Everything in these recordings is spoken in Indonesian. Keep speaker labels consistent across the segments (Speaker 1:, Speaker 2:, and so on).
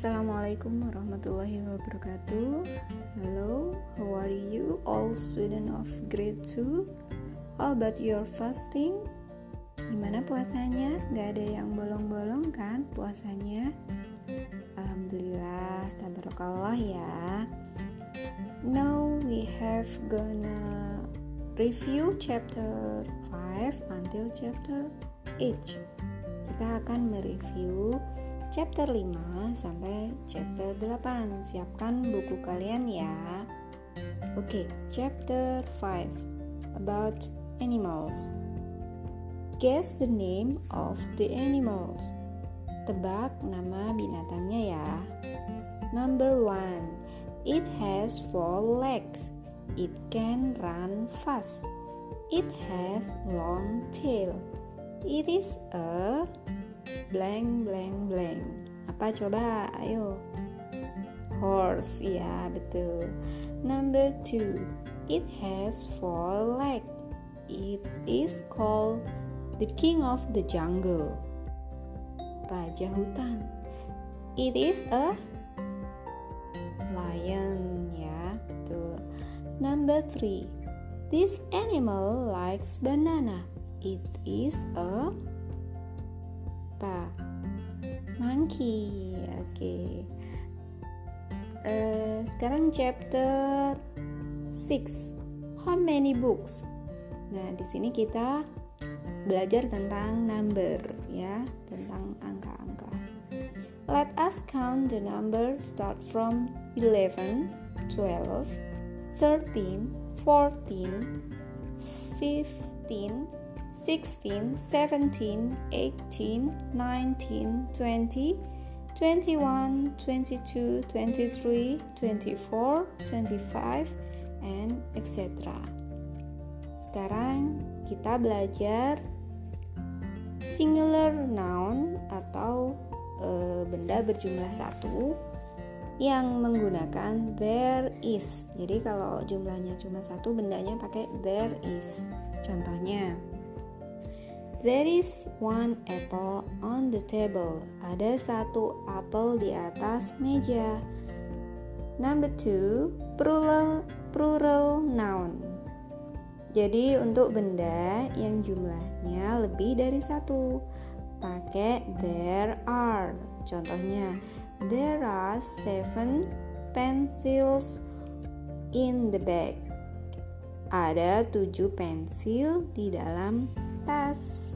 Speaker 1: Assalamualaikum warahmatullahi wabarakatuh Hello, how are you all student of grade 2? How about your fasting? Gimana puasanya? Gak ada yang bolong-bolong kan puasanya? Alhamdulillah, tabarakallah ya Now we have gonna review chapter 5 until chapter 8 Kita akan mereview chapter 5 sampai chapter 8. Siapkan buku kalian ya. Oke, okay, chapter 5 about animals. Guess the name of the animals. Tebak nama binatangnya ya. Number 1. It has four legs. It can run fast. It has long tail. It is a blank blank blank. Apa? Coba ayo. Horse ya betul. Number two. It has four legs. It is called the king of the jungle. Raja hutan. It is a lion ya betul. Number three. This animal likes banana. It is a apa? Monkey. Oke. Okay. Uh, eh, sekarang chapter 6. How many books? Nah, di sini kita belajar tentang number ya, tentang angka-angka. Let us count the number start from 11, 12, 13, 14, 15, 16, 17, 18, 19, 20, 21, 22, 23, 24, 25, and etc. Sekarang kita belajar singular noun atau e, benda berjumlah satu yang menggunakan there is. Jadi kalau jumlahnya cuma satu, bendanya pakai there is. Contohnya, There is one apple on the table. Ada satu apel di atas meja. Number two, plural, plural noun. Jadi untuk benda yang jumlahnya lebih dari satu, pakai there are. Contohnya, there are seven pencils in the bag. Ada tujuh pensil di dalam tas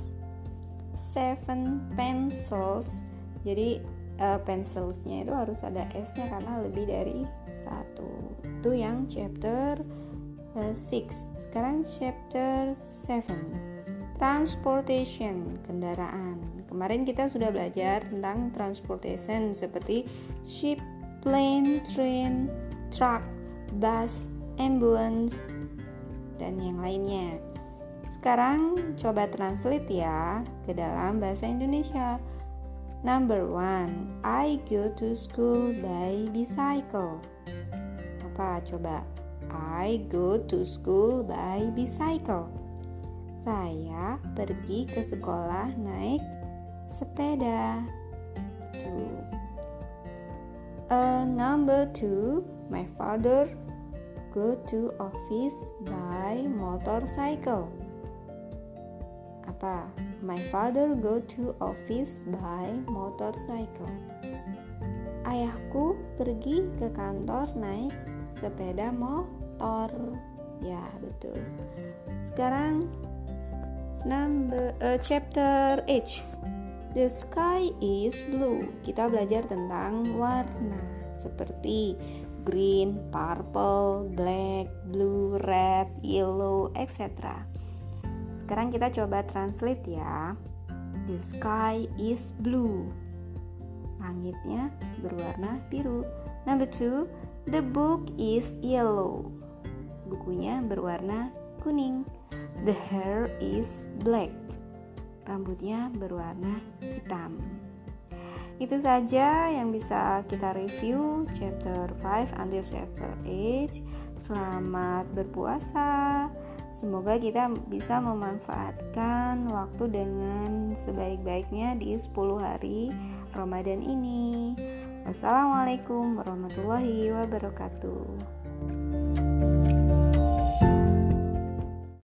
Speaker 1: seven pencils. Jadi uh, pencilsnya itu harus ada s-nya karena lebih dari satu. Itu yang chapter 6 uh, sekarang chapter 7 transportation kendaraan. Kemarin kita sudah belajar tentang transportation seperti ship plane train truck bus ambulance dan yang lainnya sekarang coba translate ya ke dalam bahasa Indonesia. Number one, I go to school by bicycle. Apa coba? I go to school by bicycle. Saya pergi ke sekolah naik sepeda. Two. Uh, number two, my father go to office by motorcycle apa? My father go to office by motorcycle. Ayahku pergi ke kantor naik sepeda motor. Ya, betul. Sekarang number uh, chapter H. The sky is blue. Kita belajar tentang warna seperti green, purple, black, blue, red, yellow, etc. Sekarang kita coba translate ya. The sky is blue. Langitnya berwarna biru. Number two, the book is yellow. Bukunya berwarna kuning. The hair is black. Rambutnya berwarna hitam. Itu saja yang bisa kita review chapter 5 until chapter 8. Selamat berpuasa. Semoga kita bisa memanfaatkan waktu dengan sebaik-baiknya di 10 hari Ramadan ini. Wassalamualaikum warahmatullahi wabarakatuh.